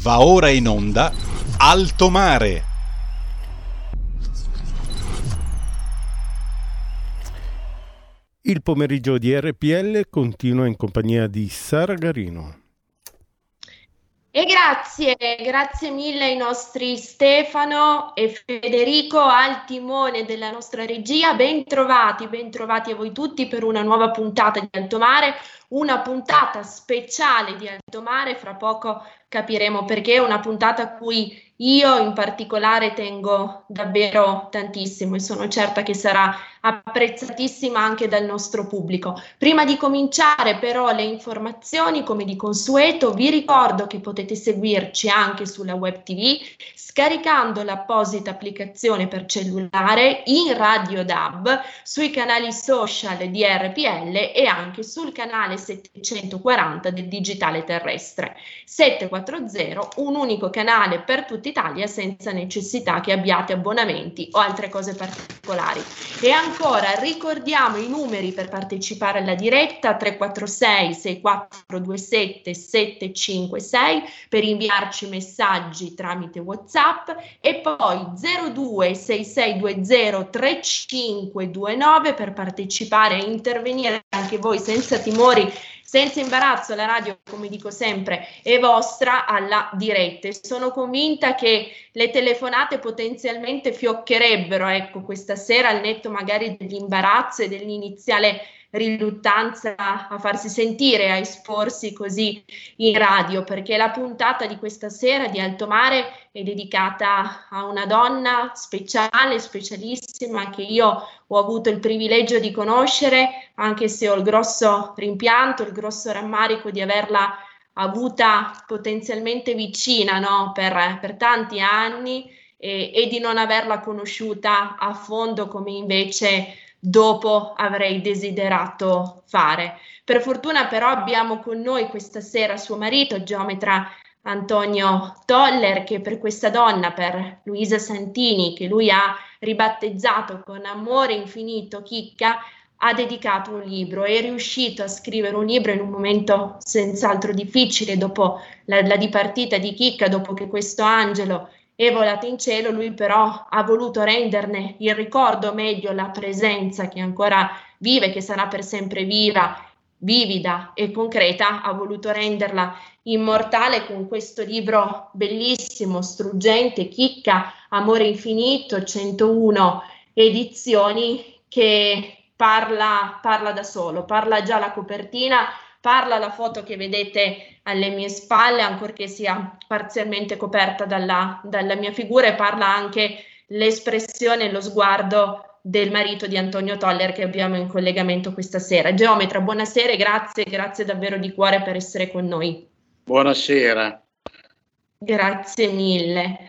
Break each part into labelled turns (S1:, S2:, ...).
S1: Va ora in onda Alto Mare.
S2: Il pomeriggio di RPL continua in compagnia di Sara Garino.
S3: E grazie, grazie mille ai nostri Stefano e Federico al timone della nostra regia. Ben trovati, ben trovati a voi tutti per una nuova puntata di Alto Mare, una puntata speciale di Alto Mare. Fra poco capiremo perché, una puntata a cui io in particolare tengo davvero tantissimo e sono certa che sarà apprezzatissima anche dal nostro pubblico. Prima di cominciare però le informazioni, come di consueto, vi ricordo che potete seguirci anche sulla web TV scaricando l'apposita applicazione per cellulare in Radio DAB sui canali social di RPL e anche sul canale 740 del digitale terrestre. 740, un unico canale per tutta Italia senza necessità che abbiate abbonamenti o altre cose particolari. E ancora ricordiamo i numeri per partecipare alla diretta 346 6427 756 per inviarci messaggi tramite WhatsApp e poi 02 6620 3529 per partecipare e intervenire anche voi senza timori senza imbarazzo la radio, come dico sempre, è vostra alla diretta. Sono convinta che le telefonate potenzialmente fioccherebbero, ecco, questa sera al netto magari dell'imbarazzo e dell'iniziale riluttanza a farsi sentire, a esporsi così in radio, perché la puntata di questa sera di Alto Mare è dedicata a una donna speciale, specialissima, che io ho avuto il privilegio di conoscere, anche se ho il grosso rimpianto, il grosso rammarico di averla avuta potenzialmente vicina no? per, per tanti anni e, e di non averla conosciuta a fondo come invece dopo avrei desiderato fare. Per fortuna però abbiamo con noi questa sera suo marito, geometra Antonio Toller, che per questa donna, per Luisa Santini, che lui ha ribattezzato con amore infinito Chicca, ha dedicato un libro, è riuscito a scrivere un libro in un momento senz'altro difficile dopo la, la dipartita di Chicca, dopo che questo angelo è volato in cielo, lui però ha voluto renderne il ricordo meglio, la presenza che ancora vive, che sarà per sempre viva, vivida e concreta, ha voluto renderla immortale con questo libro bellissimo, struggente, chicca, Amore infinito, 101 edizioni che parla, parla da solo, parla già la copertina parla la foto che vedete alle mie spalle, ancorché sia parzialmente coperta dalla, dalla mia figura, e parla anche l'espressione e lo sguardo del marito di Antonio Toller che abbiamo in collegamento questa sera. Geometra, buonasera e grazie, grazie davvero di cuore per essere con noi.
S4: Buonasera.
S3: Grazie mille.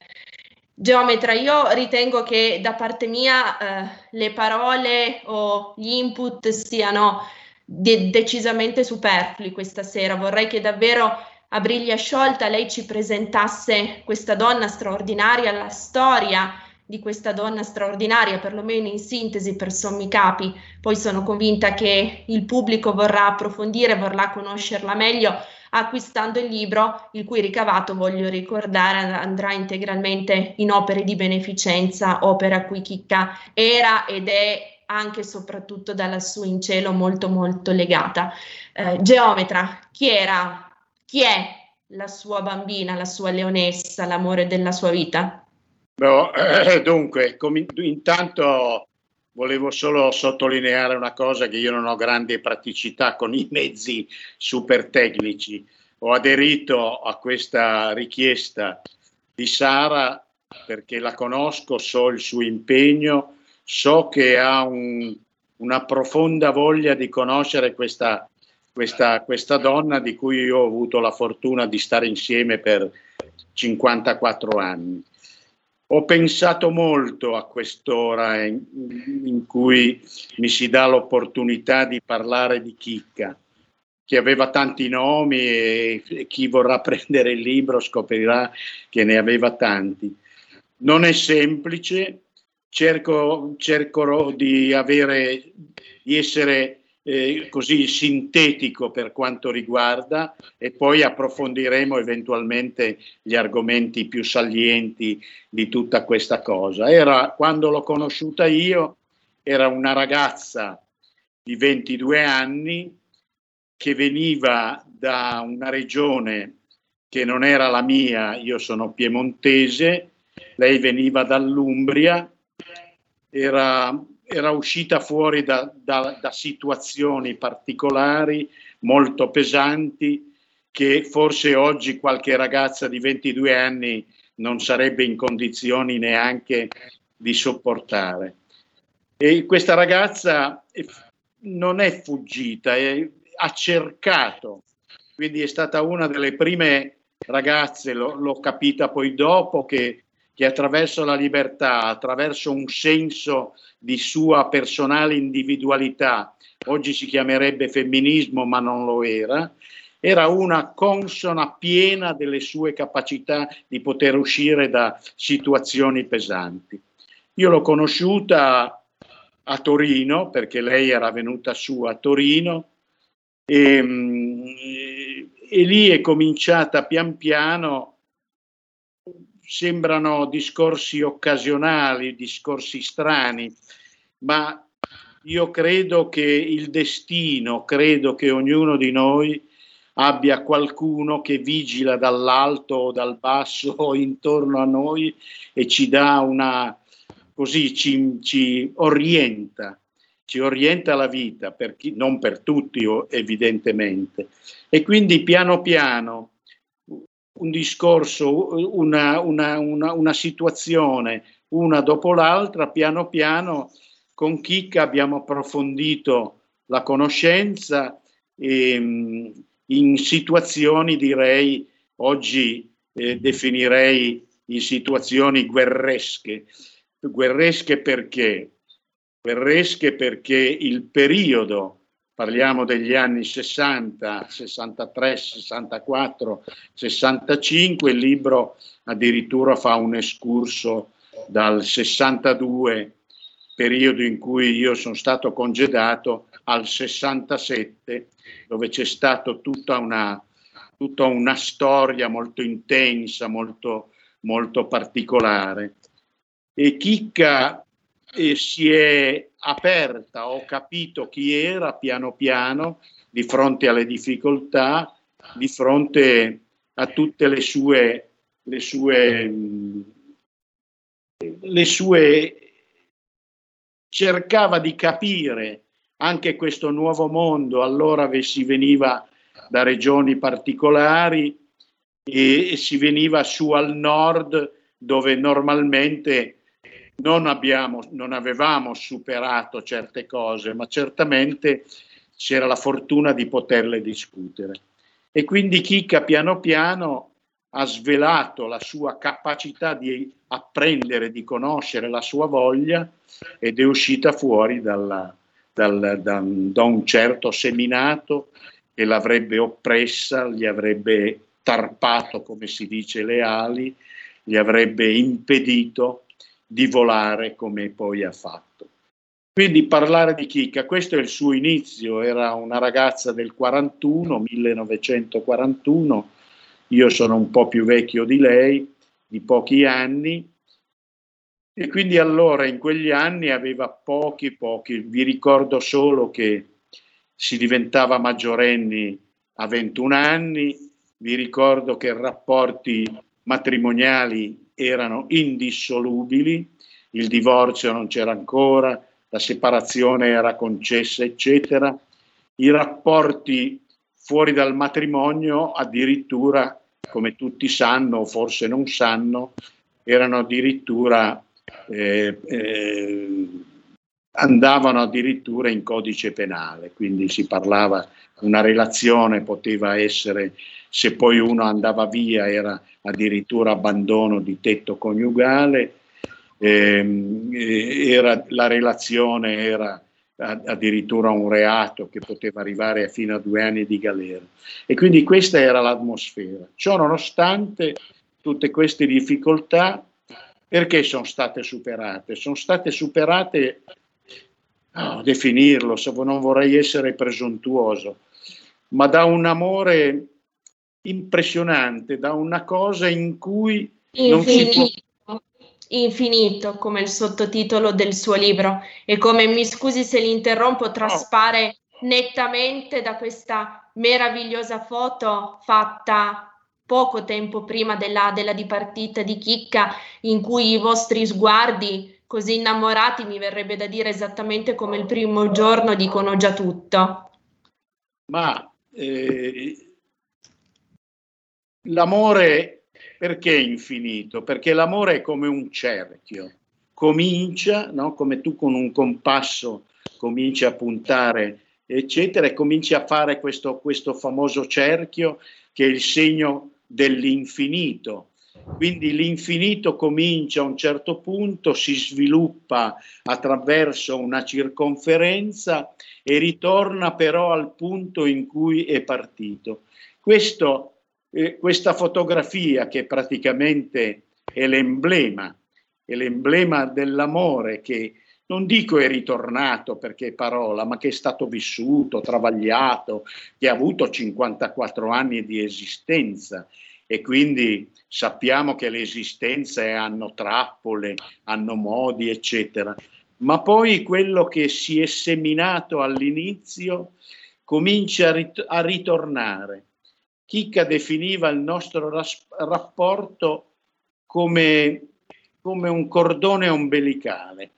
S3: Geometra, io ritengo che da parte mia eh, le parole o gli input siano de- decisamente superflui questa sera. Vorrei che davvero a briglia sciolta lei ci presentasse questa donna straordinaria, la storia di questa donna straordinaria, perlomeno in sintesi per sommi capi. Poi sono convinta che il pubblico vorrà approfondire, vorrà conoscerla meglio acquistando il libro, il cui ricavato, voglio ricordare, andrà integralmente in opere di beneficenza, opera cui Chicca era ed è anche e soprattutto dalla sua in cielo molto molto legata. Eh, geometra, chi era, chi è la sua bambina, la sua leonessa, l'amore della sua vita?
S4: No, eh, dunque, com- intanto volevo solo sottolineare una cosa che io non ho grande praticità con i mezzi super tecnici. Ho aderito a questa richiesta di Sara perché la conosco, so il suo impegno so che ha un, una profonda voglia di conoscere questa, questa, questa donna di cui io ho avuto la fortuna di stare insieme per 54 anni. Ho pensato molto a quest'ora in, in, cui mi si dà l'opportunità di parlare di Chicca, che aveva tanti nomi e chi vorrà prendere il libro scoprirà che ne aveva tanti. Non è semplice, cerco, cerco di, avere, di essere eh, così sintetico per quanto riguarda e poi approfondiremo eventualmente gli argomenti più salienti di tutta questa cosa. Era quando l'ho conosciuta io, era una ragazza di 22 anni che veniva da una regione che non era la mia, io sono piemontese, lei veniva dall'Umbria, era era uscita fuori da, da, da situazioni particolari, molto pesanti, che forse oggi qualche ragazza di 22 anni non sarebbe in condizioni neanche di sopportare. E questa ragazza non è fuggita, è, ha cercato, quindi è stata una delle prime ragazze, lo, l'ho capita poi dopo, che che attraverso la libertà, attraverso un senso di sua personale individualità, oggi si chiamerebbe femminismo ma non lo era, era una consona piena delle sue capacità di poter uscire da situazioni pesanti. Io l'ho conosciuta a Torino perché lei era venuta su a Torino e, e lì è cominciata pian piano sembrano discorsi occasionali, discorsi strani, ma io credo che il destino, credo che ognuno di noi abbia qualcuno che vigila dall'alto o dal basso o intorno a noi e ci dà una, così ci, ci orienta, ci orienta la vita, per chi, non per tutti evidentemente. E quindi piano piano un discorso, una, una, una, una situazione, una dopo l'altra, piano piano con Chicca abbiamo approfondito la conoscenza e, in situazioni direi oggi eh, definirei in situazioni guerresche. Guerresche perché? Guerresche perché il periodo parliamo degli anni 60, 63, 64, 65, il libro addirittura fa un escurso dal 62, periodo in cui io sono stato congedato, al 67, dove c'è stata tutta una, tutta una storia molto intensa, molto, molto particolare. E Chicca eh, si è aperta, ho capito chi era piano piano di fronte alle difficoltà, di fronte a tutte le sue, le sue, le sue cercava di capire anche questo nuovo mondo, allora si veniva da regioni particolari e, e si veniva su al nord dove normalmente non, abbiamo, non avevamo superato certe cose, ma certamente c'era la fortuna di poterle discutere. E quindi Chicca piano piano ha svelato la sua capacità di apprendere, di conoscere la sua voglia ed è uscita fuori dalla, dal, da, da un certo seminato che l'avrebbe oppressa, gli avrebbe tarpato, come si dice, le ali, gli avrebbe impedito di volare come poi ha fatto. Quindi parlare di Chicca, questo è il suo inizio, era una ragazza del 41, 1941, io sono un po' più vecchio di lei, di pochi anni, e quindi allora in quegli anni aveva pochi, pochi, vi ricordo solo che si diventava maggiorenni a 21 anni, vi ricordo che rapporti matrimoniali erano indissolubili, il divorzio non c'era ancora, la separazione era concessa, eccetera. I rapporti fuori dal matrimonio addirittura, come tutti sanno o forse non sanno, erano addirittura eh, eh, andavano addirittura in codice penale, quindi si parlava, una relazione poteva essere, se poi uno andava via era addirittura abbandono di tetto coniugale, ehm, era, la relazione era addirittura un reato che poteva arrivare fino a due anni di galera. E quindi questa era l'atmosfera. Ciò nonostante tutte queste difficoltà, perché sono state superate? Sono state superate oh, definirlo, se non vorrei essere presuntuoso, ma da un amore impressionante, da una cosa in cui
S3: infinito, può... Infinito, come il sottotitolo del suo libro, e come, mi scusi se l'interrompo, traspare nettamente da questa meravigliosa foto fatta poco tempo prima della, della dipartita di Chicca, in cui i vostri sguardi così innamorati, mi verrebbe da dire esattamente come il primo giorno, dicono già tutto.
S4: Ma eh, l'amore perché è infinito? Perché l'amore è come un cerchio, comincia, no? come tu con un compasso cominci a puntare, eccetera, e cominci a fare questo, questo famoso cerchio che è il segno dell'infinito. Quindi l'infinito comincia a un certo punto, si sviluppa attraverso una circonferenza e ritorna però al punto in cui è partito. Questo, eh, questa fotografia che praticamente è l'emblema, è l'emblema dell'amore che non dico è ritornato perché è parola, ma che è stato vissuto, travagliato, che ha avuto 54 anni di esistenza e quindi sappiamo che le esistenze hanno trappole, hanno modi, eccetera. Ma poi quello che si è seminato all'inizio comincia a, rit- a ritornare. Chicca definiva il nostro ras- rapporto come, come un cordone ombelicale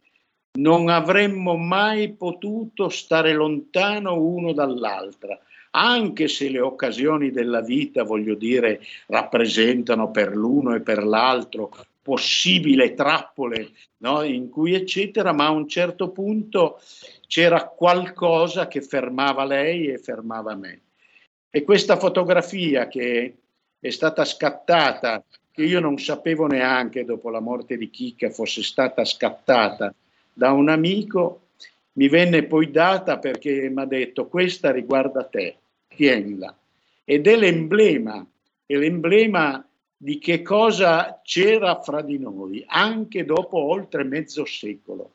S4: non avremmo mai potuto stare lontano uno dall'altra, anche se le occasioni della vita, voglio dire, rappresentano per l'uno e per l'altro possibili trappole no? in cui eccetera, ma a un certo punto c'era qualcosa che fermava lei e fermava me. E questa fotografia che è stata scattata, che io non sapevo neanche dopo la morte di Chicca fosse stata scattata da un amico, mi venne poi data perché mi ha detto questa riguarda te, tienila. Ed è l'emblema, è l'emblema di che cosa c'era fra di noi, anche dopo oltre mezzo secolo.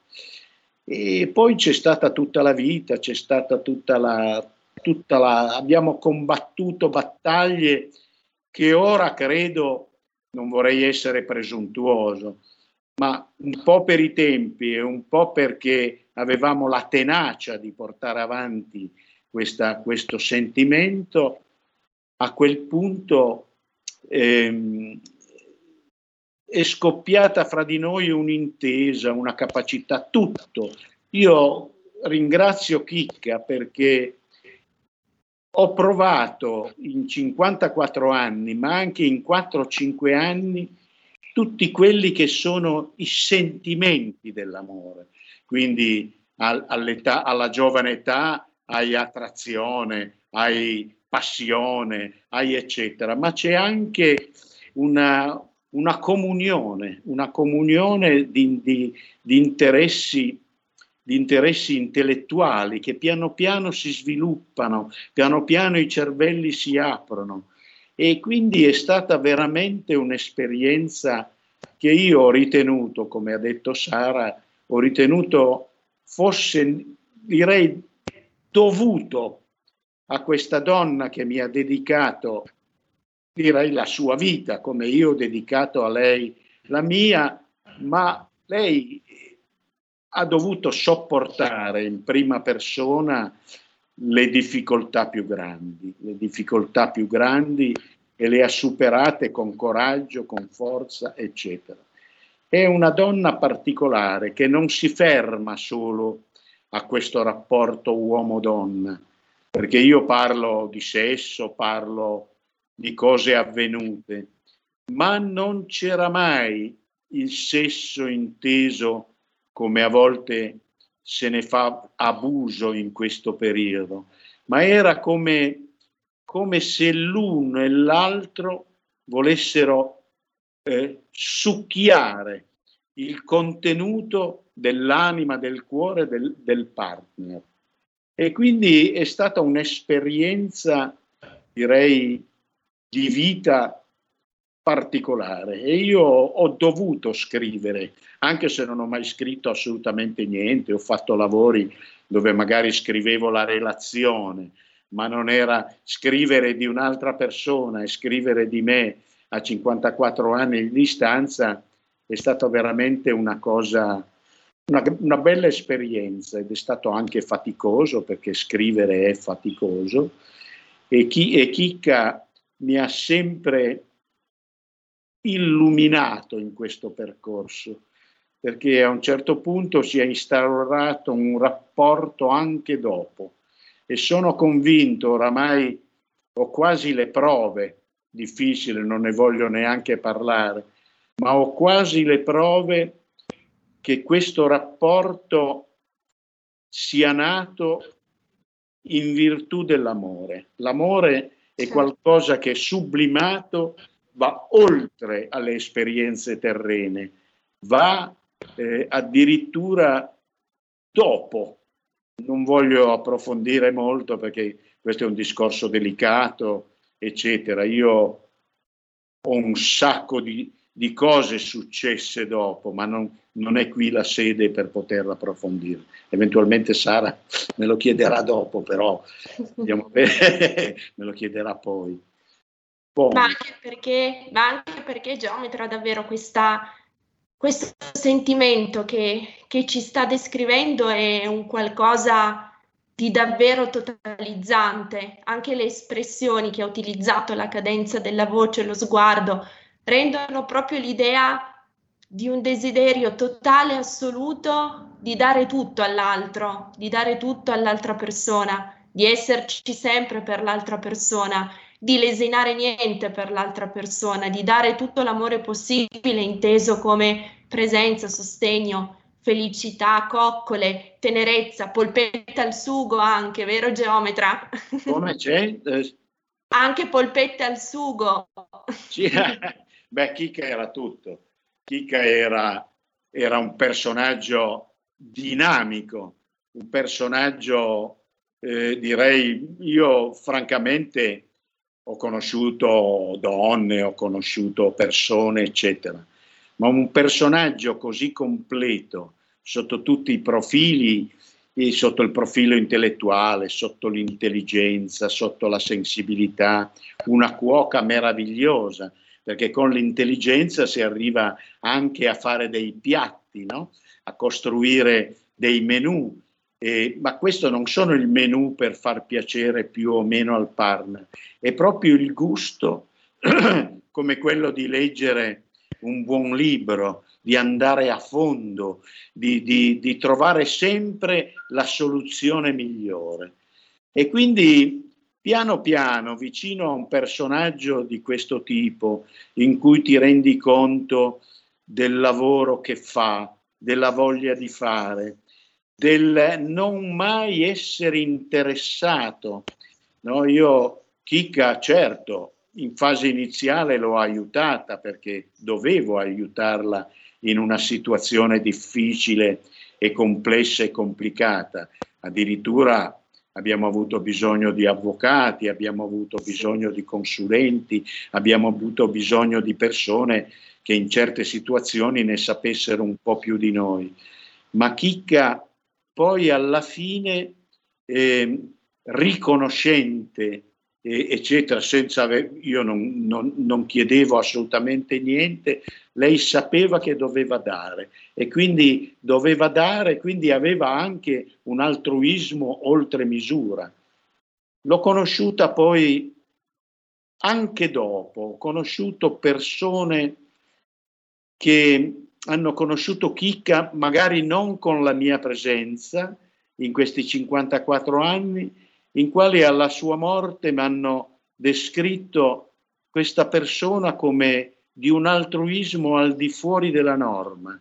S4: E poi c'è stata tutta la vita, c'è stata tutta la, tutta la abbiamo combattuto battaglie che ora credo, non vorrei essere presuntuoso, ma un po' per i tempi e un po' perché avevamo la tenacia di portare avanti questa, questo sentimento, a quel punto ehm, è scoppiata fra di noi un'intesa, una capacità, tutto. Io ringrazio Chicca perché ho provato in 54 anni, ma anche in 4-5 anni, tutti quelli che sono i sentimenti dell'amore. Quindi all'età, alla giovane età hai attrazione, hai passione, hai eccetera, ma c'è anche una, una comunione, una comunione di, di, di, interessi, di interessi intellettuali che piano piano si sviluppano, piano piano i cervelli si aprono. E quindi è stata veramente un'esperienza che io ho ritenuto, come ha detto Sara, ho ritenuto fosse, direi, dovuto a questa donna che mi ha dedicato, direi, la sua vita, come io ho dedicato a lei la mia, ma lei ha dovuto sopportare in prima persona le difficoltà più grandi, le difficoltà più grandi e le ha superate con coraggio, con forza, eccetera. È una donna particolare che non si ferma solo a questo rapporto uomo-donna, perché io parlo di sesso, parlo di cose avvenute, ma non c'era mai il sesso inteso come a volte se ne fa abuso in questo periodo, ma era come, come se l'uno e l'altro volessero eh, succhiare il contenuto dell'anima, del cuore del, del partner. E quindi è stata un'esperienza, direi, di vita particolare e io ho dovuto scrivere, anche se non ho mai scritto assolutamente niente, ho fatto lavori dove magari scrivevo la relazione, ma non era scrivere di un'altra persona e scrivere di me a 54 anni di distanza è stata veramente una cosa, una, una bella esperienza ed è stato anche faticoso perché scrivere è faticoso e, chi, e Chicca mi ha sempre illuminato in questo percorso perché a un certo punto si è instaurato un rapporto anche dopo e sono convinto, oramai ho quasi le prove, difficile, non ne voglio neanche parlare, ma ho quasi le prove che questo rapporto sia nato in virtù dell'amore. L'amore è qualcosa che è sublimato, va oltre alle esperienze terrene, va eh, addirittura dopo. Non voglio approfondire molto perché questo è un discorso delicato, eccetera. Io ho un sacco di, di cose successe dopo, ma non, non, è qui la sede per poter approfondire. Eventualmente Sara me lo chiederà dopo, però me lo chiederà poi.
S3: Ma anche, perché, ma anche perché Geometra ha davvero questa questo sentimento che, che ci sta descrivendo è un qualcosa di davvero totalizzante. Anche le espressioni che ha utilizzato, la cadenza della voce, lo sguardo, rendono proprio l'idea di un desiderio totale, assoluto, di dare tutto all'altro, di dare tutto all'altra persona, di esserci sempre per l'altra persona di lesinare niente per l'altra persona, di dare tutto l'amore possibile inteso come presenza, sostegno, felicità, coccole, tenerezza, polpetta al sugo anche, vero geometra?
S4: Come c'è?
S3: anche polpetta al sugo.
S4: Sì, beh, Kika era tutto. Kika era, era un personaggio dinamico, un personaggio, eh, direi, io francamente ho conosciuto donne, ho conosciuto persone, eccetera, ma un personaggio così completo sotto tutti i profili, sotto il profilo intellettuale, sotto l'intelligenza, sotto la sensibilità, una cuoca meravigliosa, perché con l'intelligenza si arriva anche a fare dei piatti, no? a costruire dei menù eh, ma questo non sono il menù per far piacere più o meno al partner, è proprio il gusto come quello di leggere un buon libro, di andare a fondo, di, di, di trovare sempre la soluzione migliore. E quindi piano piano, vicino a un personaggio di questo tipo, in cui ti rendi conto del lavoro che fa, della voglia di fare, del non mai essere interessato. No, io, Chicca, certo, in fase iniziale l'ho aiutata perché dovevo aiutarla in una situazione difficile e complessa e complicata. Addirittura abbiamo avuto bisogno di avvocati, abbiamo avuto bisogno di consulenti, abbiamo avuto bisogno di persone che in certe situazioni ne sapessero un po' più di noi. Ma Chicca poi alla fine eh, riconoscente, eh, eccetera, senza aver, io non, non, non, chiedevo assolutamente niente, lei sapeva che doveva dare e quindi doveva dare, quindi aveva anche un altruismo oltre misura. L'ho conosciuta poi anche dopo, ho conosciuto persone che hanno conosciuto Chicca magari non con la mia presenza in questi 54 anni, in quali alla sua morte mi hanno descritto questa persona come di un altruismo al di fuori della norma,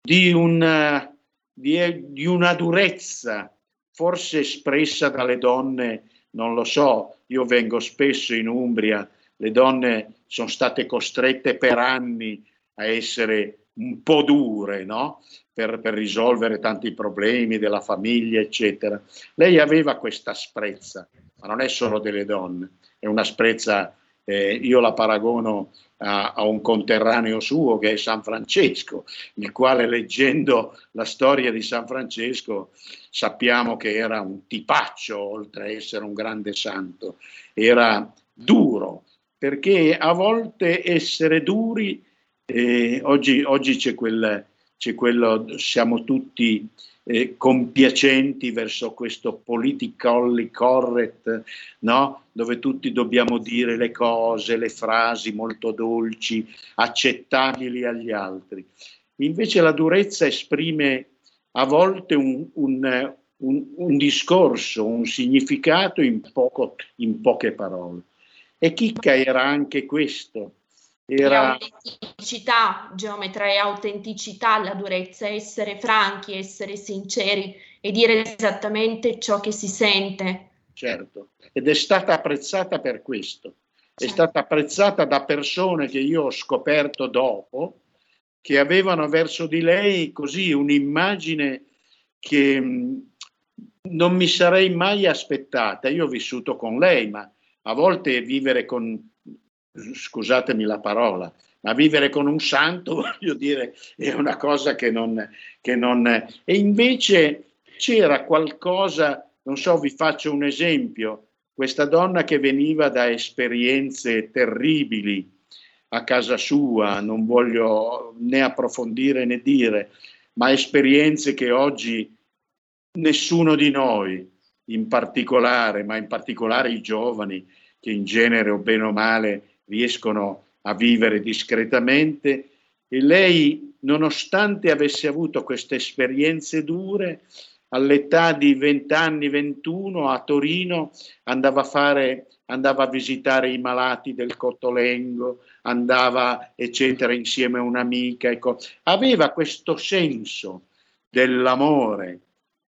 S4: di una, di, di una durezza forse espressa dalle donne, non lo so, io vengo spesso in Umbria, le donne sono state costrette per anni a essere un po' dure, no? Per, per, risolvere tanti problemi della famiglia, eccetera. Lei aveva questa asprezza, ma non è solo delle donne, è una sprezza eh, io la paragono a, a, un conterraneo suo che è San Francesco, il quale leggendo la storia di San Francesco sappiamo che era un tipaccio oltre a essere un grande santo, era duro, perché a volte essere duri, eh, oggi, oggi c'è, quel, c'è quello, siamo tutti eh, compiacenti verso questo politically correct, no? dove tutti dobbiamo dire le cose, le frasi molto dolci, accettabili agli altri. Invece la durezza esprime a volte un, un, un, un discorso, un significato in, poco, in poche parole. E Chicca era anche questo.
S3: Era... Autenticità, geometra e autenticità, la durezza, essere franchi, essere sinceri e dire esattamente ciò che si sente.
S4: Certo, ed è stata apprezzata per questo. È certo. stata apprezzata da persone che io ho scoperto dopo, che avevano verso di lei così un'immagine che mm, non mi sarei mai aspettata. Io ho vissuto con lei, ma a volte vivere con, scusatemi la parola, ma vivere con un santo, voglio dire, è una cosa che non... Che non e invece c'era qualcosa, non so, vi faccio un esempio, questa donna che veniva da esperienze terribili a casa sua, non voglio né approfondire né dire, ma esperienze che oggi nessuno di noi, in particolare, ma in particolare i giovani, che in genere o bene o male riescono a vivere discretamente, e lei, nonostante avesse avuto queste esperienze dure, all'età di 20 anni, 21, a Torino andava a, fare, andava a visitare i malati del Cotolengo, andava, eccetera, insieme a un'amica. Ecco. Aveva questo senso dell'amore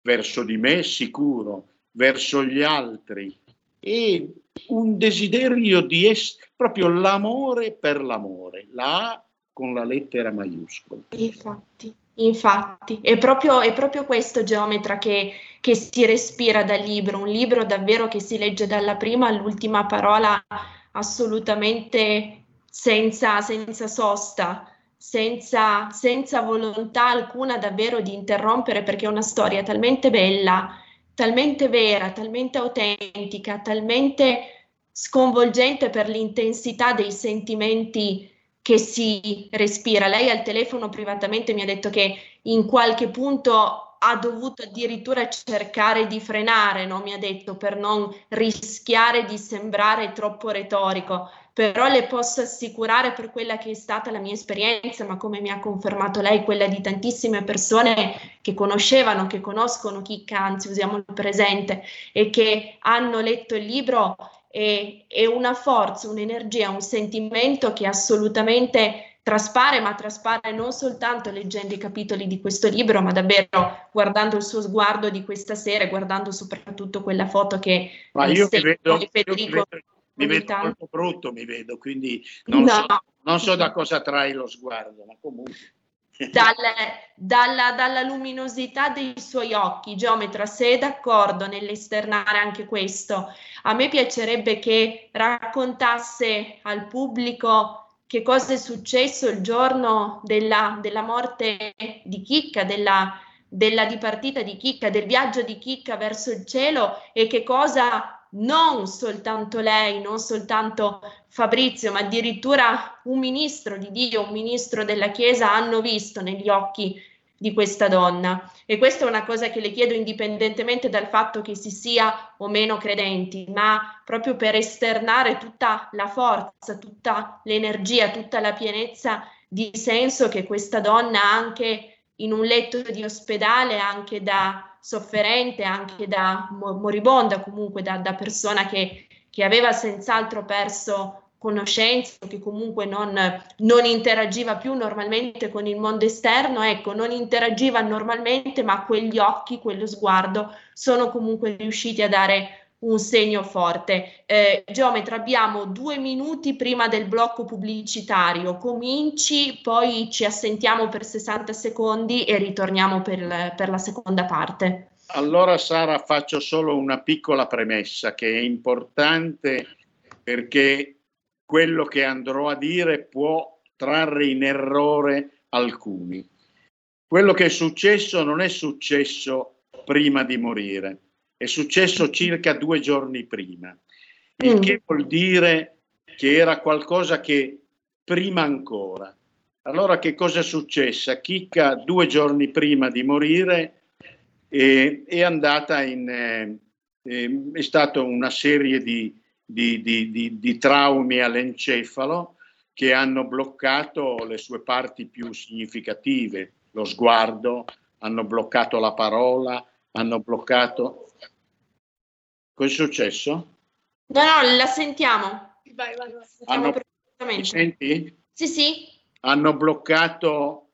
S4: verso di me, sicuro, verso gli altri, e un desiderio di essere proprio l'amore per l'amore, la A con la lettera maiuscola.
S3: Infatti, infatti, è proprio, è proprio questo geometra che, che si respira dal libro, un libro davvero che si legge dalla prima all'ultima parola assolutamente senza, senza sosta. Senza, senza volontà alcuna davvero di interrompere perché è una storia talmente bella talmente vera, talmente autentica, talmente sconvolgente per l'intensità dei sentimenti che si respira. Lei al telefono privatamente mi ha detto che in qualche punto ha dovuto addirittura cercare di frenare, no? mi ha detto, per non rischiare di sembrare troppo retorico però le posso assicurare per quella che è stata la mia esperienza, ma come mi ha confermato lei, quella di tantissime persone che conoscevano, che conoscono Chicca, anzi usiamo il presente, e che hanno letto il libro, è, è una forza, un'energia, un sentimento che assolutamente traspare, ma traspare non soltanto leggendo i capitoli di questo libro, ma davvero guardando il suo sguardo di questa sera, guardando soprattutto quella foto che
S4: ma io vedo, Federico io vedo mi vedo molto brutto, mi vedo, quindi non, no. so, non, so, da cosa trai lo sguardo, ma comunque.
S3: Dal, dalla, dalla, luminosità dei suoi occhi, geometra, se è d'accordo nell'esternare anche questo, a me piacerebbe che raccontasse al pubblico che cosa è successo il giorno della, della morte di Chicca, della, della dipartita di Chicca, del viaggio di Chicca verso il cielo e che cosa non soltanto lei, non soltanto Fabrizio, ma addirittura un ministro di Dio, un ministro della Chiesa hanno visto negli occhi di questa donna. E questa è una cosa che le chiedo indipendentemente dal fatto che si sia o meno credenti, ma proprio per esternare tutta la forza, tutta l'energia, tutta la pienezza di senso che questa donna anche in un letto di ospedale, anche da sofferente anche da moribonda, comunque da, da persona che, che, aveva senz'altro perso conoscenza, che comunque non, non, interagiva più normalmente con il mondo esterno, ecco, non interagiva normalmente, ma quegli occhi, quello sguardo sono comunque riusciti a dare un segno forte. Eh, geometra, abbiamo due minuti prima del blocco pubblicitario. Cominci, poi ci assentiamo per 60 secondi e ritorniamo per, per la seconda parte.
S4: Allora, Sara, faccio solo una piccola premessa che è importante perché quello che andrò a dire può trarre in errore alcuni. Quello che è successo non è successo prima di morire, è successo circa due giorni prima, il che mm. vuol dire che era qualcosa che prima ancora. Allora che cosa è successo? Chicca due giorni prima di morire eh, è andata in... Eh, eh, è stata una serie di, di, di, di traumi all'encefalo che hanno bloccato le sue parti più significative, lo sguardo, hanno bloccato la parola, hanno bloccato... Cosa è successo?
S3: No, no, la sentiamo.
S4: Vai, vai, vai. Hanno... Mi senti?
S3: Sì, sì.
S4: Hanno bloccato,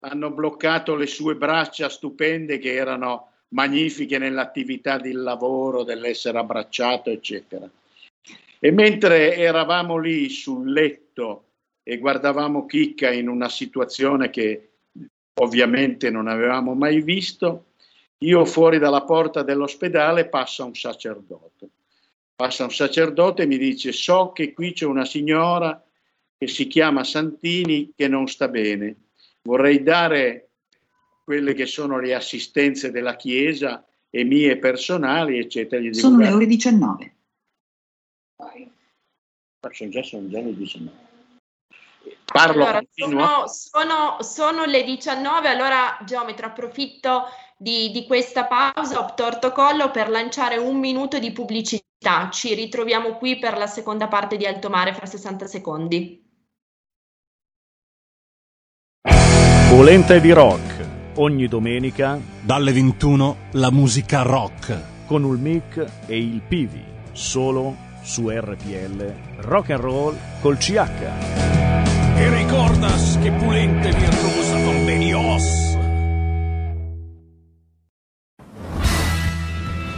S4: hanno bloccato le sue braccia stupende che erano magnifiche nell'attività del lavoro, dell'essere abbracciato, eccetera. E mentre eravamo lì sul letto e guardavamo Chicca in una situazione che ovviamente non avevamo mai visto, io fuori dalla porta dell'ospedale passa un sacerdote. Passa un sacerdote e mi dice: So che qui c'è una signora che si chiama Santini che non sta bene. Vorrei dare quelle che sono le assistenze della Chiesa e mie personali, eccetera.
S5: Gli sono le ore 19.
S4: Sono già, sono già le 19.
S3: Parlo allora, sono, sono, sono, le 19, allora Geometra approfitto di, di questa pausa, ho torto collo per lanciare un minuto di pubblicità. Ci ritroviamo qui per la seconda parte di Alto Mare fra 60 secondi.
S6: Polenta di rock, ogni domenica
S1: dalle 21 la musica rock
S6: con il mic e il Pivi, solo su RPL Rock and Roll col CH.
S7: E ricordas che pulente virtuosa convenios.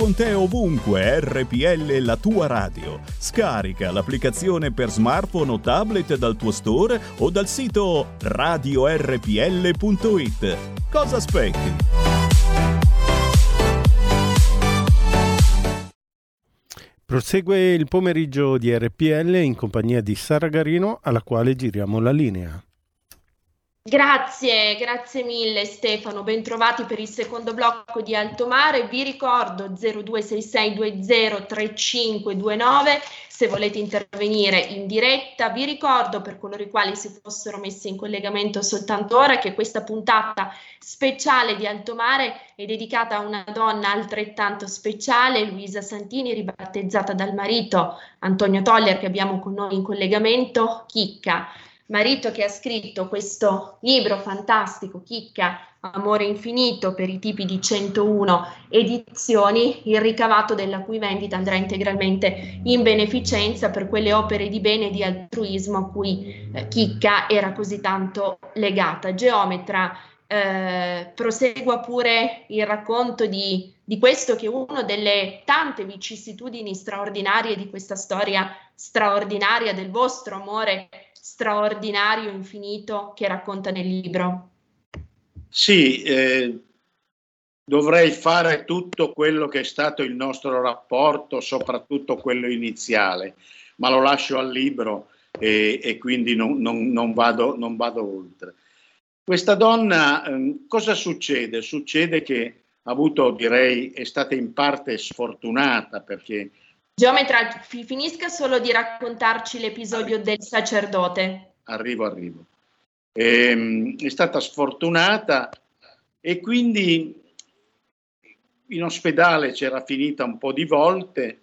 S8: Con te ovunque RPL la tua radio. Scarica l'applicazione per smartphone o tablet dal tuo store o dal sito radiorpl.it. Cosa aspetti?
S2: Prosegue il pomeriggio di RPL in compagnia di Sara Garino alla quale giriamo la linea.
S3: Grazie, grazie mille Stefano, bentrovati per il secondo blocco di Alto Mare. Vi ricordo 0266203529 se volete intervenire in diretta. Vi ricordo per coloro i quali si fossero messi in collegamento soltanto ora che questa puntata speciale di Alto Mare è dedicata a una donna altrettanto speciale, Luisa Santini, ribattezzata dal marito Antonio Toller che abbiamo con noi in collegamento, Chicca marito che ha scritto questo libro fantastico, Chicca, Amore infinito per i tipi di 101 edizioni, il ricavato della cui vendita andrà integralmente in beneficenza per quelle opere di bene e di altruismo a cui eh, Chicca era così tanto legata. Geometra, eh, prosegua pure il racconto di, di questo che è una delle tante vicissitudini straordinarie di questa storia straordinaria del vostro amore straordinario, infinito che racconta nel libro?
S4: Sì, eh, dovrei fare tutto quello che è stato il nostro rapporto, soprattutto quello iniziale, ma lo lascio al libro e, e quindi non, non, non, vado, non, vado, oltre. Questa donna, eh, cosa succede? Succede che ha avuto, direi, è stata in parte sfortunata perché
S3: Geometra, finisca solo di raccontarci l'episodio del sacerdote.
S4: Arrivo, arrivo. Ehm, è stata sfortunata e quindi in ospedale c'era finita un po' di volte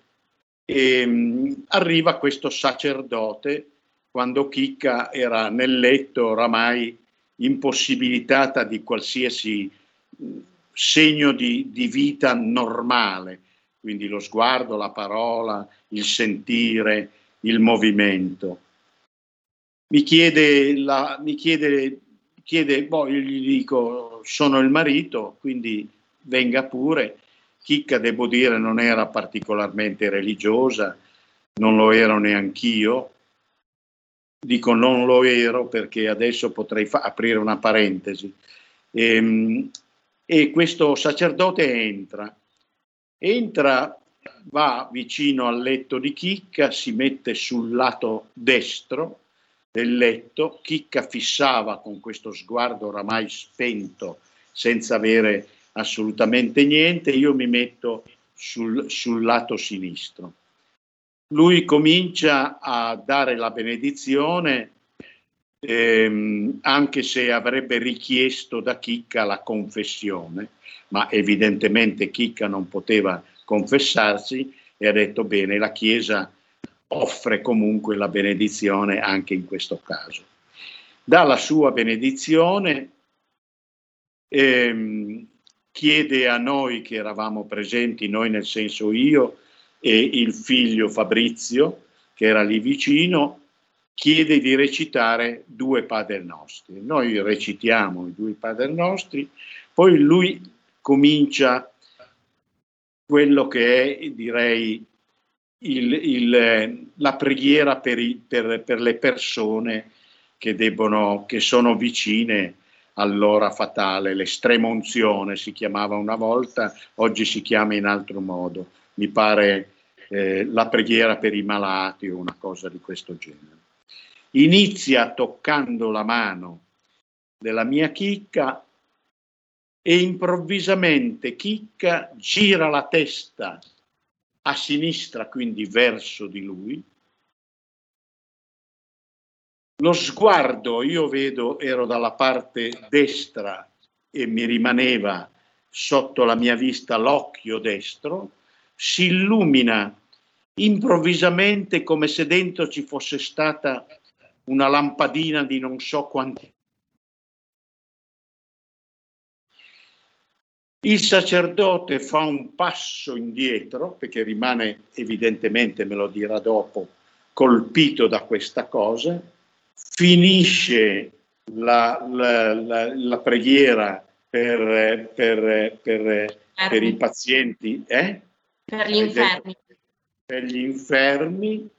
S4: e ehm, arriva questo sacerdote quando Chicca era nel letto oramai impossibilitata di qualsiasi segno di, di vita normale quindi lo sguardo, la parola, il sentire, il movimento. mi chiede, la, mi chiede, chiede boh, io gli dico sono il marito, quindi venga pure. Chicca, devo dire, non era particolarmente religiosa, non lo ero neanch'io. Dico non lo ero perché adesso potrei fa- aprire una parentesi. E, ehm, e questo sacerdote entra, entra, va vicino al letto di Chicca, si mette sul lato destro del letto, Chicca fissava con questo sguardo oramai spento, senza avere assolutamente niente, io mi metto sul, sul lato sinistro. Lui comincia a dare la benedizione ehm, anche se avrebbe richiesto da Chicca la confessione, ma evidentemente Chicca non poteva confessarsi e ha detto bene, la Chiesa offre comunque la benedizione anche in questo caso. Dalla sua benedizione ehm, chiede a noi che eravamo presenti, noi nel senso io e il figlio Fabrizio, che era lì vicino, chiede di recitare due Padre Nostri. Noi recitiamo i due Padre Nostri, poi lui comincia quello che è, direi, il, il, la preghiera per, i, per, per, le persone che, debbono, che sono vicine all'ora fatale, l'estrema unzione si chiamava una volta, oggi si chiama in altro modo, mi pare eh, la preghiera per i malati o una cosa di questo genere. Inizia toccando la mano della mia chicca e improvvisamente chicca gira la testa a sinistra, quindi verso di lui. Lo sguardo, io vedo, ero dalla parte destra e mi rimaneva sotto la mia vista l'occhio destro, si illumina improvvisamente come se dentro ci fosse stata una lampadina di non so quanti. Il sacerdote fa un passo indietro, perché rimane evidentemente, me lo dirà dopo, colpito da questa cosa, finisce la, la, la, la preghiera per, per, per, per, i pazienti, eh?
S3: Per gli infermi.
S4: Per gli infermi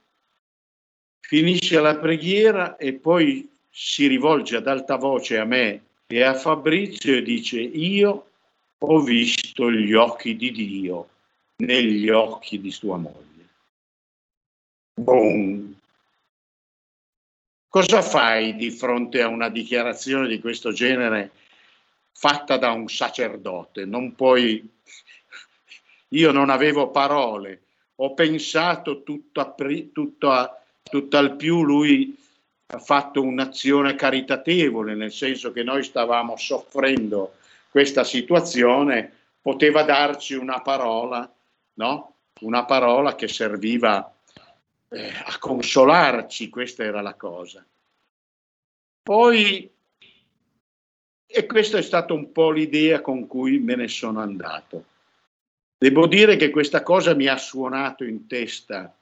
S4: finisce la preghiera e poi si rivolge ad alta voce a me e a Fabrizio e dice io ho visto gli occhi di Dio negli occhi di sua moglie. Boom. Cosa fai di fronte a una dichiarazione di questo genere fatta da un sacerdote? Non puoi... Io non avevo parole, ho pensato tutto, a, tutto a, tutt'al più lui ha fatto un'azione caritatevole, nel senso che noi stavamo soffrendo questa situazione, poteva darci una parola, no? Una parola che serviva eh, a consolarci, questa era la cosa. Poi, e questa è stata un po' l'idea con cui me ne sono andato. Devo dire che questa cosa mi ha suonato in testa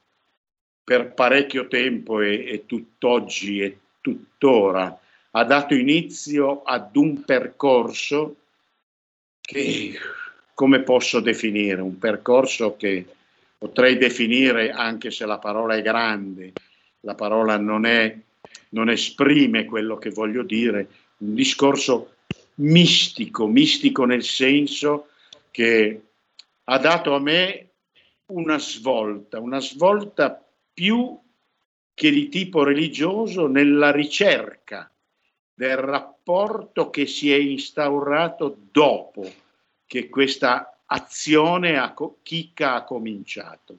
S4: per parecchio tempo e, e tutt'oggi e tuttora. Ha dato inizio ad un percorso che, come posso definire, un percorso che potrei definire, anche se la parola è grande, la parola non, è, non esprime quello che voglio dire, un discorso mistico, mistico nel senso che ha dato a me una svolta, una svolta più che di tipo religioso nella ricerca del rapporto che si è instaurato dopo che questa azione a chicca ha cominciato.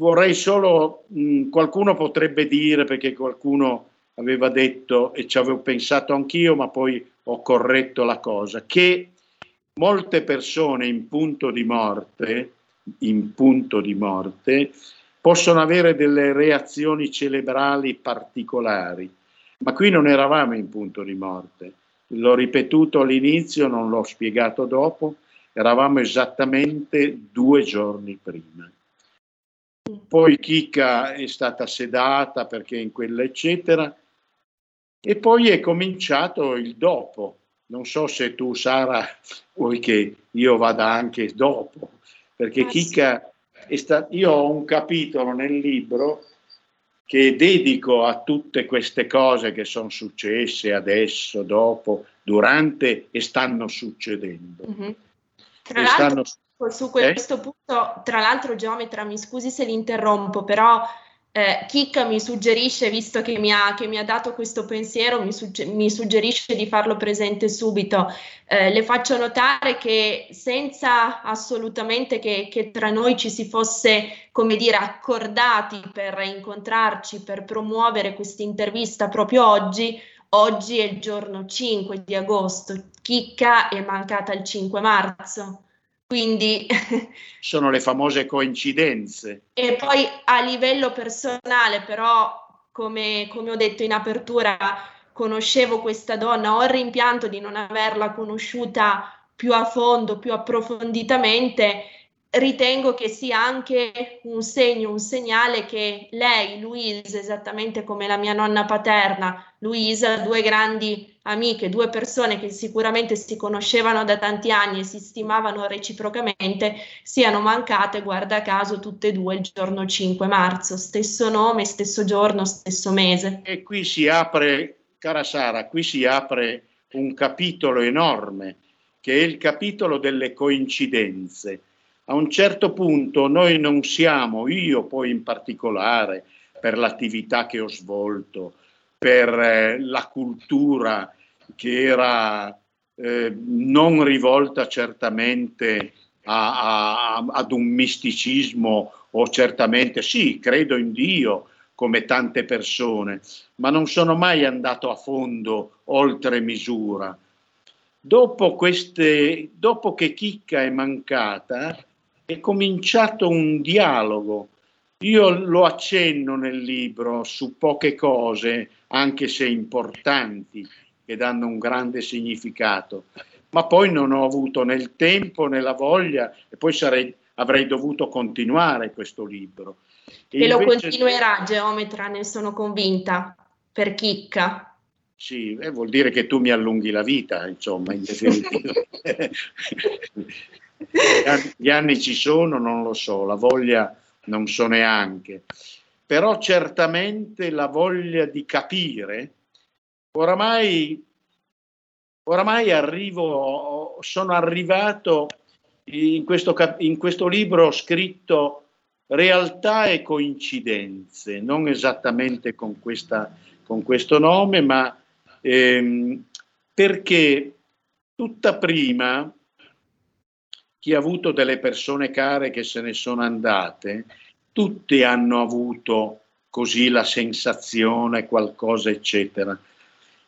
S4: Vorrei solo, mh, qualcuno potrebbe dire, perché qualcuno aveva detto e ci avevo pensato anch'io, ma poi ho corretto la cosa, che molte persone in punto di morte, in punto di morte, possono avere delle reazioni cerebrali particolari, ma qui non eravamo in punto di morte. L'ho ripetuto all'inizio, non l'ho spiegato dopo, eravamo esattamente due giorni prima. poi Chicca è stata sedata perché in quella eccetera, e poi è cominciato il dopo. Non so se tu, Sara, vuoi che io vada anche dopo, perché ah, Chicca sì. è stato. Io ho un capitolo nel libro che dedico a tutte queste cose che sono successe adesso, dopo, durante e stanno succedendo.
S3: Mm-hmm. Tra e l'altro, stanno... su questo eh? punto, tra l'altro, Geometra, mi scusi se l'interrompo, però eh, Chicca mi suggerisce, visto che mi, ha, che mi ha dato questo pensiero, mi, sugge- mi, suggerisce di farlo presente subito. Eh, le faccio notare che senza assolutamente che, che, tra noi ci si fosse, come dire, accordati per incontrarci, per promuovere questa intervista proprio oggi, oggi è il giorno 5 di agosto, Chicca è mancata il 5 marzo. Quindi
S4: sono le famose coincidenze.
S3: E poi a livello personale, però, come, come ho detto in apertura, conoscevo questa donna, ho il rimpianto di non averla conosciuta più a fondo, più approfonditamente ritengo che sia anche un segno, un segnale che lei, Louise, esattamente come la mia nonna paterna, Luisa, due grandi amiche, due persone che sicuramente si conoscevano da tanti anni e si stimavano reciprocamente, siano mancate, guarda caso, tutte e due il giorno 5 marzo, stesso nome, stesso giorno, stesso mese.
S4: E qui si apre, cara Sara, qui si apre un capitolo enorme, che è il capitolo delle coincidenze a un certo punto noi non siamo, io poi in particolare, per l'attività che ho svolto, per eh, la cultura che era eh, non rivolta certamente a, a, ad un misticismo o certamente sì, credo in Dio come tante persone, ma non sono mai andato a fondo oltre misura. Dopo, queste, dopo che Chicca è mancata, è cominciato un dialogo. Io lo accenno nel libro su poche cose, anche se importanti, che danno un grande significato, ma poi non ho avuto né il tempo né la voglia e poi sarei, avrei dovuto continuare questo libro.
S3: E, e lo continuerà, Geometra, ne sono convinta, per chicca.
S4: Sì, eh, vuol dire che tu mi allunghi la vita, insomma, in definitiva. Gli anni ci sono, non lo so, la voglia non so neanche, però certamente la voglia di capire, oramai, oramai arrivo, sono arrivato in questo, in questo libro scritto realtà e coincidenze, non esattamente con, questa, con questo nome, ma ehm, perché tutta prima chi ha avuto delle persone care che se ne sono andate, tutti hanno avuto così la sensazione, qualcosa, eccetera.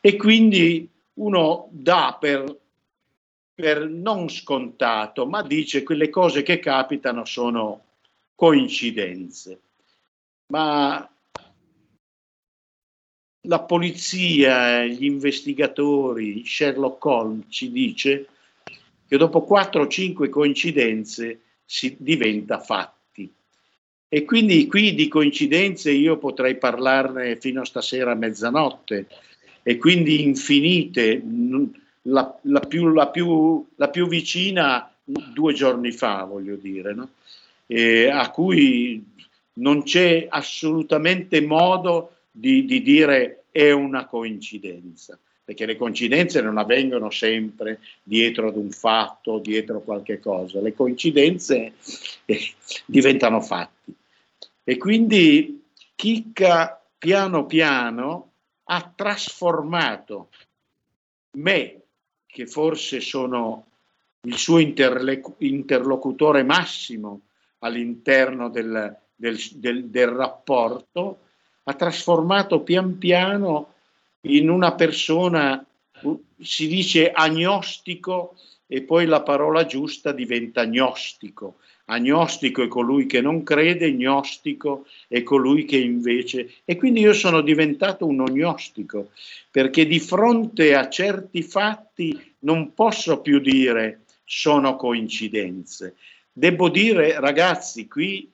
S4: E quindi uno dà per, per non scontato, ma dice che le cose che capitano sono coincidenze. Ma la polizia, gli investigatori, Sherlock Holmes ci dice che dopo 4 o 5 coincidenze si diventa fatti. E quindi qui di coincidenze io potrei parlarne fino a stasera a mezzanotte e quindi infinite, la, la, più, la, più, la più, vicina due giorni fa, voglio dire, no? a cui non c'è assolutamente modo di, di dire è una coincidenza perché le coincidenze non avvengono sempre dietro ad un fatto, dietro a qualche cosa, le coincidenze eh, diventano fatti. E quindi Chicca piano piano ha trasformato me, che forse sono il suo interlocutore massimo all'interno del, del, del, del rapporto, ha trasformato pian piano in una persona si dice agnostico e poi la parola giusta diventa gnostico. Agnostico è colui che non crede, gnostico è colui che invece... E quindi io sono diventato un agnostico, perché di fronte a certi fatti non posso più dire sono coincidenze. Devo dire, ragazzi, qui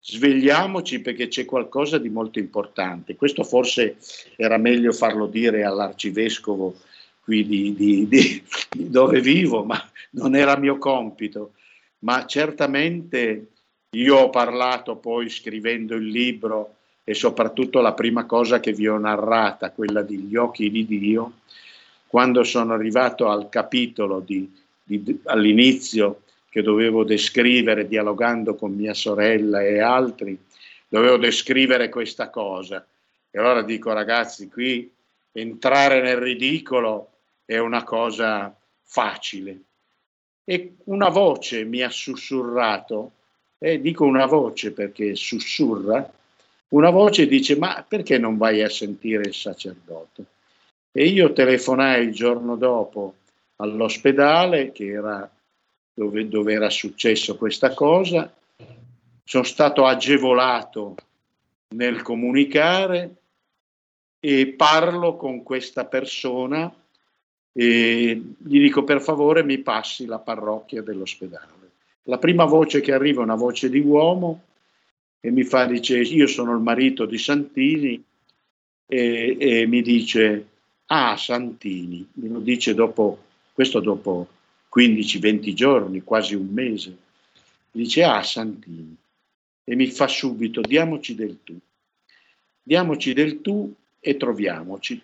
S4: svegliamoci perché c'è qualcosa di molto importante. Questo forse era meglio farlo dire all'arcivescovo qui di, di, di dove vivo, ma non era mio compito. Ma certamente io ho parlato poi scrivendo il libro e soprattutto la prima cosa che vi ho narrata, quella degli occhi di Dio, quando sono arrivato al capitolo di, di, all'inizio che dovevo descrivere dialogando con mia sorella e altri, dovevo descrivere questa cosa. E allora dico ragazzi, qui entrare nel ridicolo è una cosa facile. E una voce mi ha sussurrato, e dico una voce perché sussurra, una voce dice ma perché non vai a sentire il sacerdote? E io telefonai il giorno dopo all'ospedale, che era dove, dove era successo questa cosa, sono stato agevolato nel comunicare e parlo con questa persona e gli dico per favore mi passi la parrocchia dell'ospedale. La prima voce che arriva è una voce di uomo e mi fa, dice, io sono il marito di Santini. E, e mi dice, ah Santini, me lo dice dopo, questo dopo 15-20 giorni, quasi un mese, dice, ah Santini, e mi fa subito, diamoci del tu, diamoci del tu e troviamoci.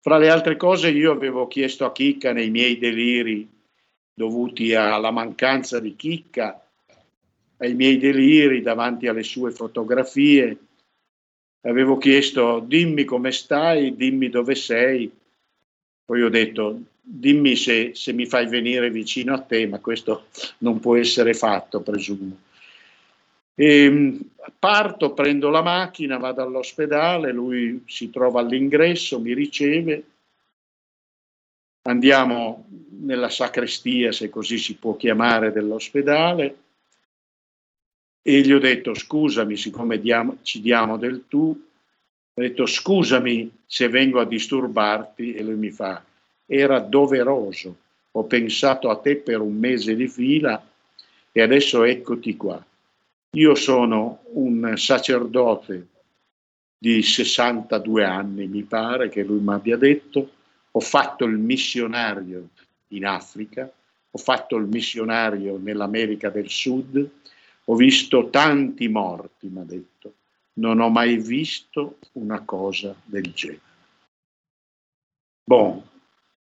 S4: Fra le altre cose io avevo chiesto a Chicca nei miei deliri dovuti alla mancanza di Chicca, ai miei deliri davanti alle sue fotografie, avevo chiesto dimmi come stai, dimmi dove sei, poi ho detto dimmi se, se, mi fai venire vicino a te, ma questo non può essere fatto, presumo. E ehm, parto, prendo la macchina, vado all'ospedale, lui si trova all'ingresso, mi riceve, andiamo nella sacrestia, se così si può chiamare, dell'ospedale. E gli ho detto scusami, siccome diamo, ci diamo del tu, ho detto scusami se vengo a disturbarti. E lui mi fa era doveroso, ho pensato a te per un mese di fila e adesso eccoti qua. Io sono un sacerdote di 62 anni, mi pare che lui mi abbia detto, ho fatto il missionario in Africa, ho fatto il missionario nell'America del Sud, ho visto tanti morti, mi ha detto, non ho mai visto una cosa del genere. Bon,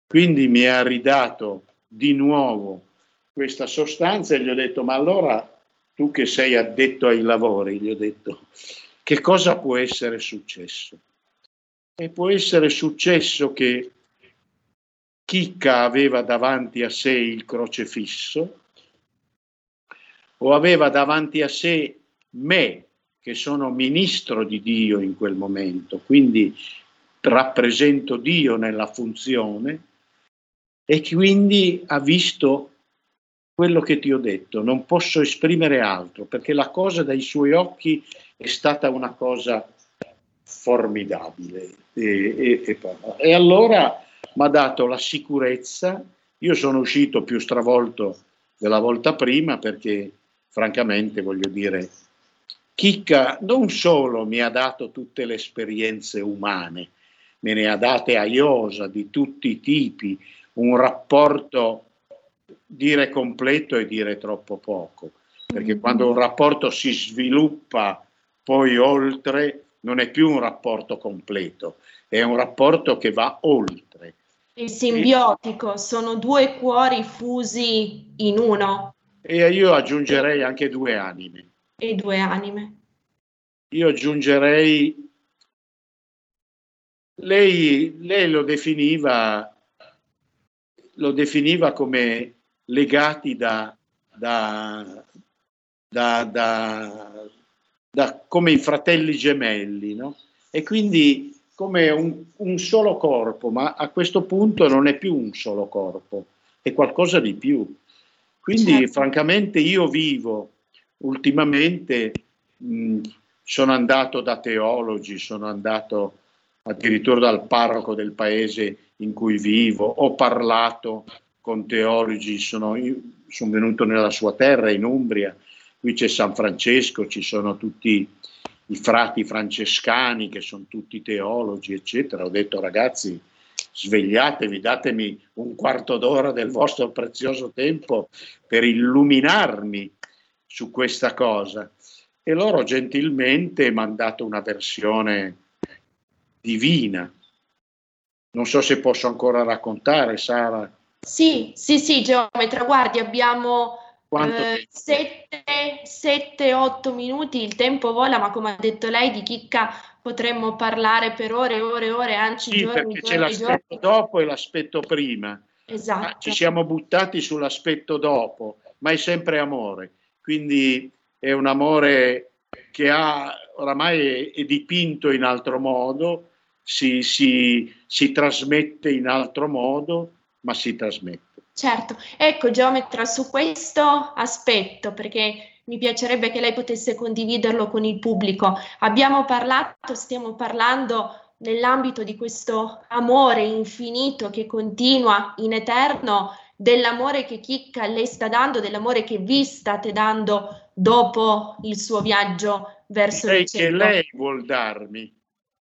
S4: quindi mi ha ridato di nuovo questa sostanza e gli ho detto, ma allora tu che sei addetto ai lavori, gli ho detto, che cosa può essere successo? E può essere successo che Chicca aveva davanti a sé il crocefisso o aveva davanti a sé me, che sono ministro di Dio in quel momento, quindi rappresento Dio nella funzione, e quindi ha visto quello che ti ho detto, non posso esprimere altro, perché la cosa dai suoi occhi è stata una cosa formidabile. E, e, e allora mi ha dato la sicurezza, io sono uscito più stravolto della volta prima perché francamente voglio dire, Chicca non solo mi ha dato tutte le esperienze umane, me ne ha date a iosa di tutti i tipi, un rapporto dire completo e dire troppo poco, perché mm-hmm. quando un rapporto si sviluppa poi oltre, non è più un rapporto completo, è un rapporto che va oltre.
S3: Il simbiotico, sono due cuori fusi in uno.
S4: E io aggiungerei anche due anime.
S3: E due anime.
S4: Io aggiungerei, lei, lei lo definiva lo definiva come legati da, da, da, da come i fratelli gemelli, no? e quindi come un, un, solo corpo, ma a questo punto non è più un solo corpo, è qualcosa di più. Quindi certo. francamente io vivo ultimamente, mh, sono andato da teologi, sono andato addirittura dal parroco del paese in cui vivo, ho parlato con teologi, sono, sono venuto nella sua terra, in Umbria, qui c'è San Francesco, ci sono tutti i frati francescani che sono tutti teologi, eccetera. Ho detto ragazzi, svegliatevi, datemi un quarto d'ora del vostro prezioso tempo per illuminarmi su questa cosa. E loro gentilmente mi hanno dato una versione divina. Non so se posso ancora raccontare, Sara.
S3: Sì, sì, sì, geometra, guardi, abbiamo 7-8 eh, minuti, il tempo vola, ma come ha detto lei, di chicca potremmo parlare per ore e ore e ore, anzi
S4: sì,
S3: giorni,
S4: perché c'è l'aspetto giorni. dopo e l'aspetto prima.
S3: Esatto.
S4: ci siamo buttati sull'aspetto dopo, ma è sempre amore. Quindi è un amore che ha oramai è, è dipinto in altro modo, si, si, si trasmette in altro modo, ma si trasmette.
S3: Certo, ecco geometra su questo aspetto, perché mi piacerebbe che lei potesse condividerlo con il pubblico. Abbiamo parlato, stiamo parlando nell'ambito di questo amore infinito che continua in eterno, dell'amore che Chicca lei sta dando, dell'amore che vi state dando dopo il suo viaggio verso
S4: lei
S3: il cielo.
S4: che lei vuol darmi.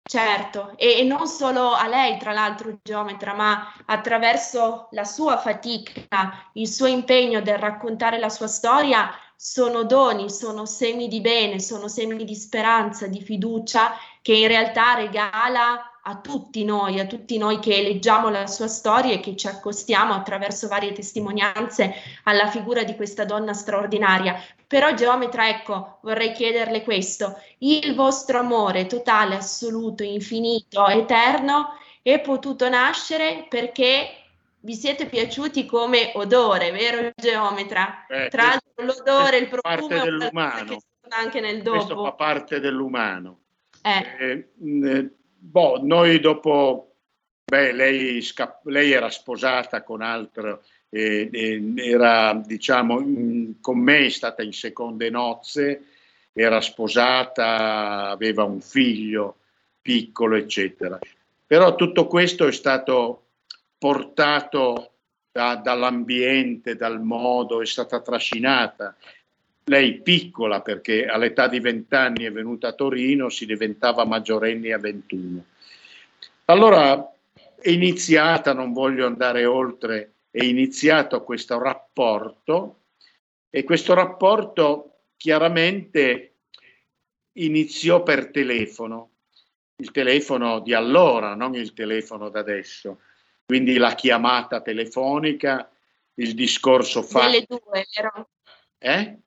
S3: Certo, e, e, non solo a lei, tra l'altro, geometra, ma attraverso la sua fatica, il suo impegno del raccontare la sua storia, sono doni, sono semi di bene, sono semi di speranza, di fiducia che in realtà regala a tutti noi, a tutti noi che leggiamo la sua storia e che ci accostiamo attraverso varie testimonianze alla figura di questa donna straordinaria. Però geometra, ecco, vorrei chiederle questo, il vostro amore totale, assoluto, infinito, eterno è potuto nascere perché vi siete piaciuti come odore, vero geometra?
S4: Eh,
S3: Tra l'altro l'odore, il profumo
S4: parte dell'umano.
S3: anche nel dopo.
S4: Questo fa parte dell'umano.
S3: Eh.
S4: Eh, mh, Boh, noi dopo, beh, lei, lei era sposata con altro, eh, eh, era, diciamo, in, con me è stata in seconde nozze, era sposata, aveva un figlio piccolo, eccetera. Però tutto questo è stato portato da, dall'ambiente, dal modo, è stata trascinata. Lei piccola perché all'età di 20 anni è venuta a Torino, si diventava maggiorenni a 21. Allora è iniziata, non voglio andare oltre, è iniziato questo rapporto e questo rapporto chiaramente iniziò per telefono, il telefono di allora, non il telefono da adesso, quindi la chiamata telefonica, il discorso fatto.
S3: Delle due, vero?
S4: Eh?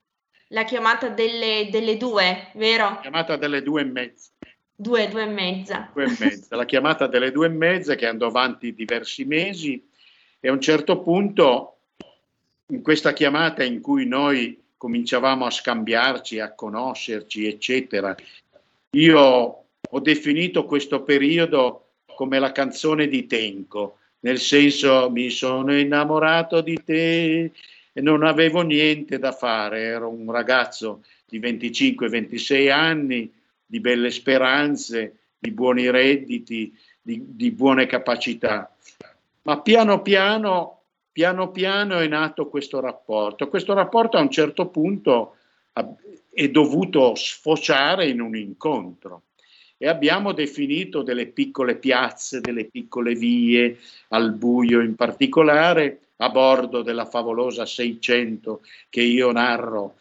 S3: La chiamata delle, delle due, vero? La
S4: chiamata delle due e mezza.
S3: Due, due e mezza.
S4: Due e mezza. La chiamata delle due e mezza che andò avanti diversi mesi e a un certo punto in questa chiamata in cui noi cominciavamo a scambiarci, a conoscerci, eccetera, io ho definito questo periodo come la canzone di Tenco, nel senso mi sono innamorato di te e non avevo niente da fare, ero un ragazzo di 25-26 anni, di belle speranze, di buoni redditi, di, di buone capacità. Ma piano piano, piano piano è nato questo rapporto. Questo rapporto a un certo punto è dovuto sfociare in un incontro e abbiamo definito delle piccole piazze, delle piccole vie, al buio in particolare, a bordo della favolosa 600 che io narro.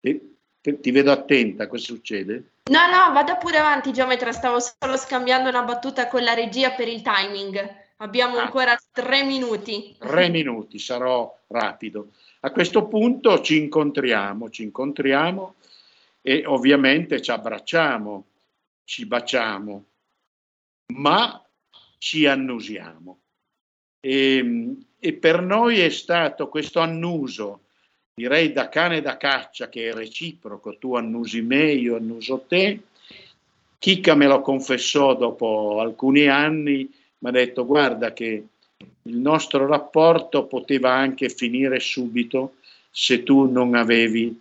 S4: Ti vedo attenta, cosa succede?
S3: No, no, vada pure avanti, geometra, stavo solo scambiando una battuta con la regia per il timing. Abbiamo ah. ancora tre minuti.
S4: Tre minuti, sarò rapido. A questo punto ci incontriamo, ci incontriamo e ovviamente ci abbracciamo, ci baciamo, ma ci annusiamo. E, ehm, e per noi è stato questo annuso, direi da cane da caccia, che è reciproco, tu annusi me, io annuso te. Chicca me lo confessò dopo alcuni anni, mi ha detto guarda che il nostro rapporto poteva anche finire subito se tu non avevi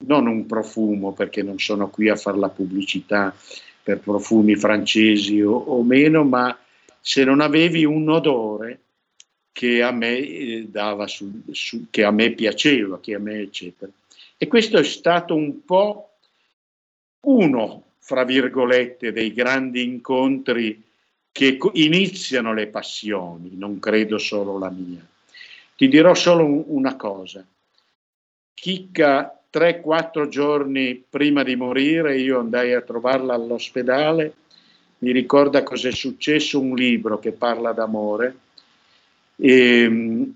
S4: non un profumo, perché non sono qui a fare la pubblicità per profumi francesi o, o meno, ma se non avevi un odore che a me eh, dava su, su, che a me piaceva, che a me eccetera. E questo è stato un po' uno, fra virgolette, dei grandi incontri che iniziano le passioni, non credo solo la mia. Ti dirò solo una cosa. Chicca, 3-4 giorni prima di morire, io andai a trovarla all'ospedale, mi ricorda cos'è successo, un libro che parla d'amore, e, ehm,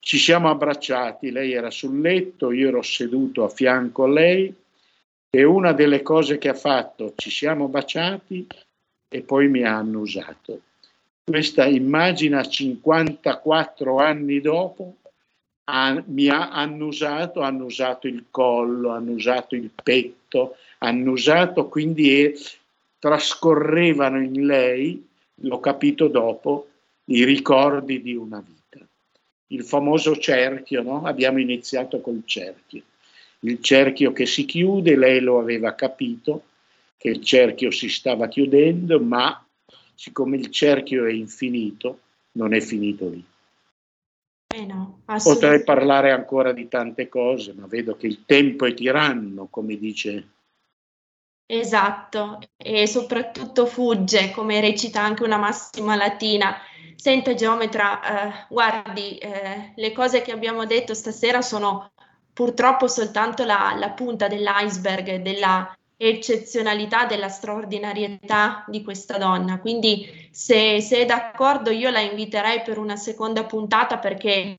S4: ci siamo abbracciati, lei era sul letto, io ero seduto a fianco a lei e una delle cose che ha fatto, ci siamo baciati e poi mi ha annusato. Questa immagine 54 anni dopo ha, mi ha annusato, ha annusato il collo, ha annusato il petto, ha annusato, quindi è, trascorrevano in lei, l'ho capito dopo, i ricordi di una vita il famoso cerchio, no? abbiamo iniziato col cerchio, il cerchio che si chiude, lei lo aveva capito, che il cerchio si stava chiudendo, ma siccome il cerchio è infinito, non è finito lì.
S3: Eh no,
S4: Potrei parlare ancora di tante cose, ma vedo che il tempo è tiranno, come dice.
S3: Esatto, e soprattutto fugge, come recita anche una massima latina, Senta geometra, eh, guardi, eh, le cose che abbiamo detto stasera sono purtroppo soltanto la, la punta dell'iceberg della eccezionalità, della straordinarietà di questa donna. Quindi se, se, è d'accordo io la inviterei per una seconda puntata perché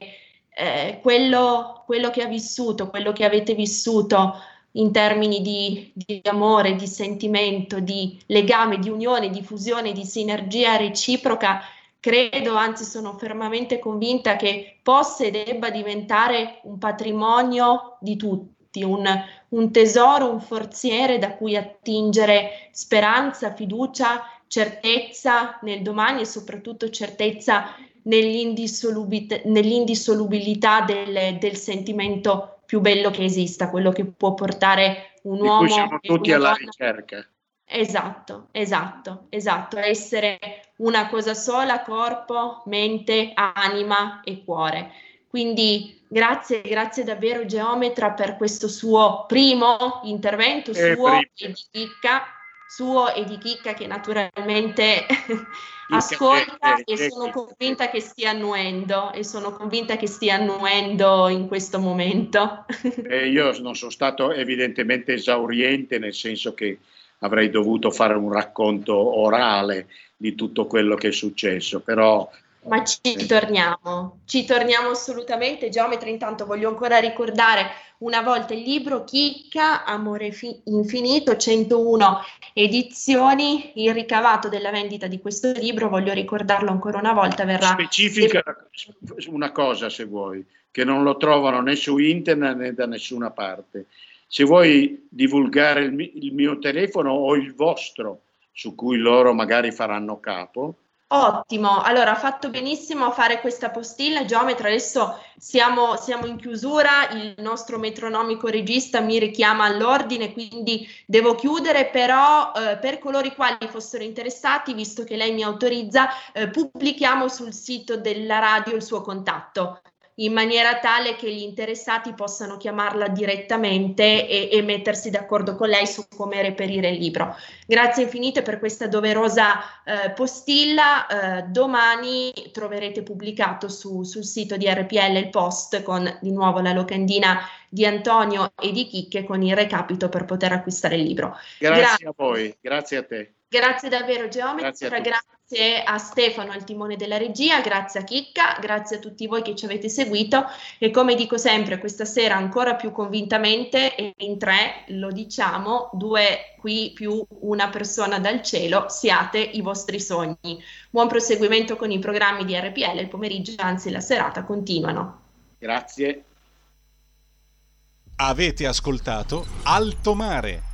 S3: eh, quello, quello, che ha vissuto, quello che avete vissuto in termini di, di, amore, di sentimento, di legame, di unione, di fusione, di sinergia reciproca credo, anzi sono fermamente convinta che possa e debba diventare un patrimonio di tutti, un, un tesoro, un forziere da cui attingere speranza, fiducia, certezza nel domani e soprattutto certezza nell'indissolubilità, del, del, sentimento più bello che esista, quello che può portare un di uomo.
S4: siamo tutti alla donna. ricerca.
S3: Esatto, esatto, esatto, essere una cosa sola, corpo, mente, anima e cuore. Quindi grazie, grazie davvero Geometra per questo suo primo intervento, eh, suo e di Chicca, suo e di Chicca che naturalmente ascolta e sono convinta che stia annuendo e sono convinta che stia annuendo in questo momento.
S4: Eh, io non sono stato evidentemente esauriente nel senso che avrei dovuto fare un racconto orale di tutto quello che è successo, però...
S3: Ma ci torniamo, ci torniamo assolutamente. Geometra, intanto voglio ancora ricordare una volta il libro Chicca, Amore fi- Infinito, 101 edizioni. Il ricavato della vendita di questo libro, voglio ricordarlo ancora una volta, verrà...
S4: Specifica una cosa, se vuoi, che non lo trovano né su internet né da nessuna parte se vuoi divulgare il, il mio telefono o il vostro, su cui loro magari faranno capo.
S3: Ottimo, allora ha fatto benissimo a fare questa postilla, geometra, adesso siamo, siamo, in chiusura, il nostro metronomico regista mi richiama all'ordine, quindi devo chiudere, però eh, per coloro i quali fossero interessati, visto che lei mi autorizza, eh, pubblichiamo sul sito della radio il suo contatto in maniera tale che gli interessati possano chiamarla direttamente e, e, mettersi d'accordo con lei su come reperire il libro. Grazie infinite per questa doverosa eh, postilla. Eh, domani troverete pubblicato su, sul sito di RPL il post con di nuovo la locandina di Antonio e di Chicche con il recapito per poter acquistare il libro.
S4: Grazie, grazie. a voi, grazie a te.
S3: Grazie davvero Geometra, grazie grazie a, Stefano al timone della regia, grazie a Chicca, grazie a tutti voi che ci avete seguito e come dico sempre questa sera ancora più convintamente e in tre lo diciamo, due qui più una persona dal cielo, siate i vostri sogni. Buon proseguimento con i programmi di RPL, il pomeriggio anzi la serata continuano.
S4: Grazie.
S1: Avete ascoltato Alto Mare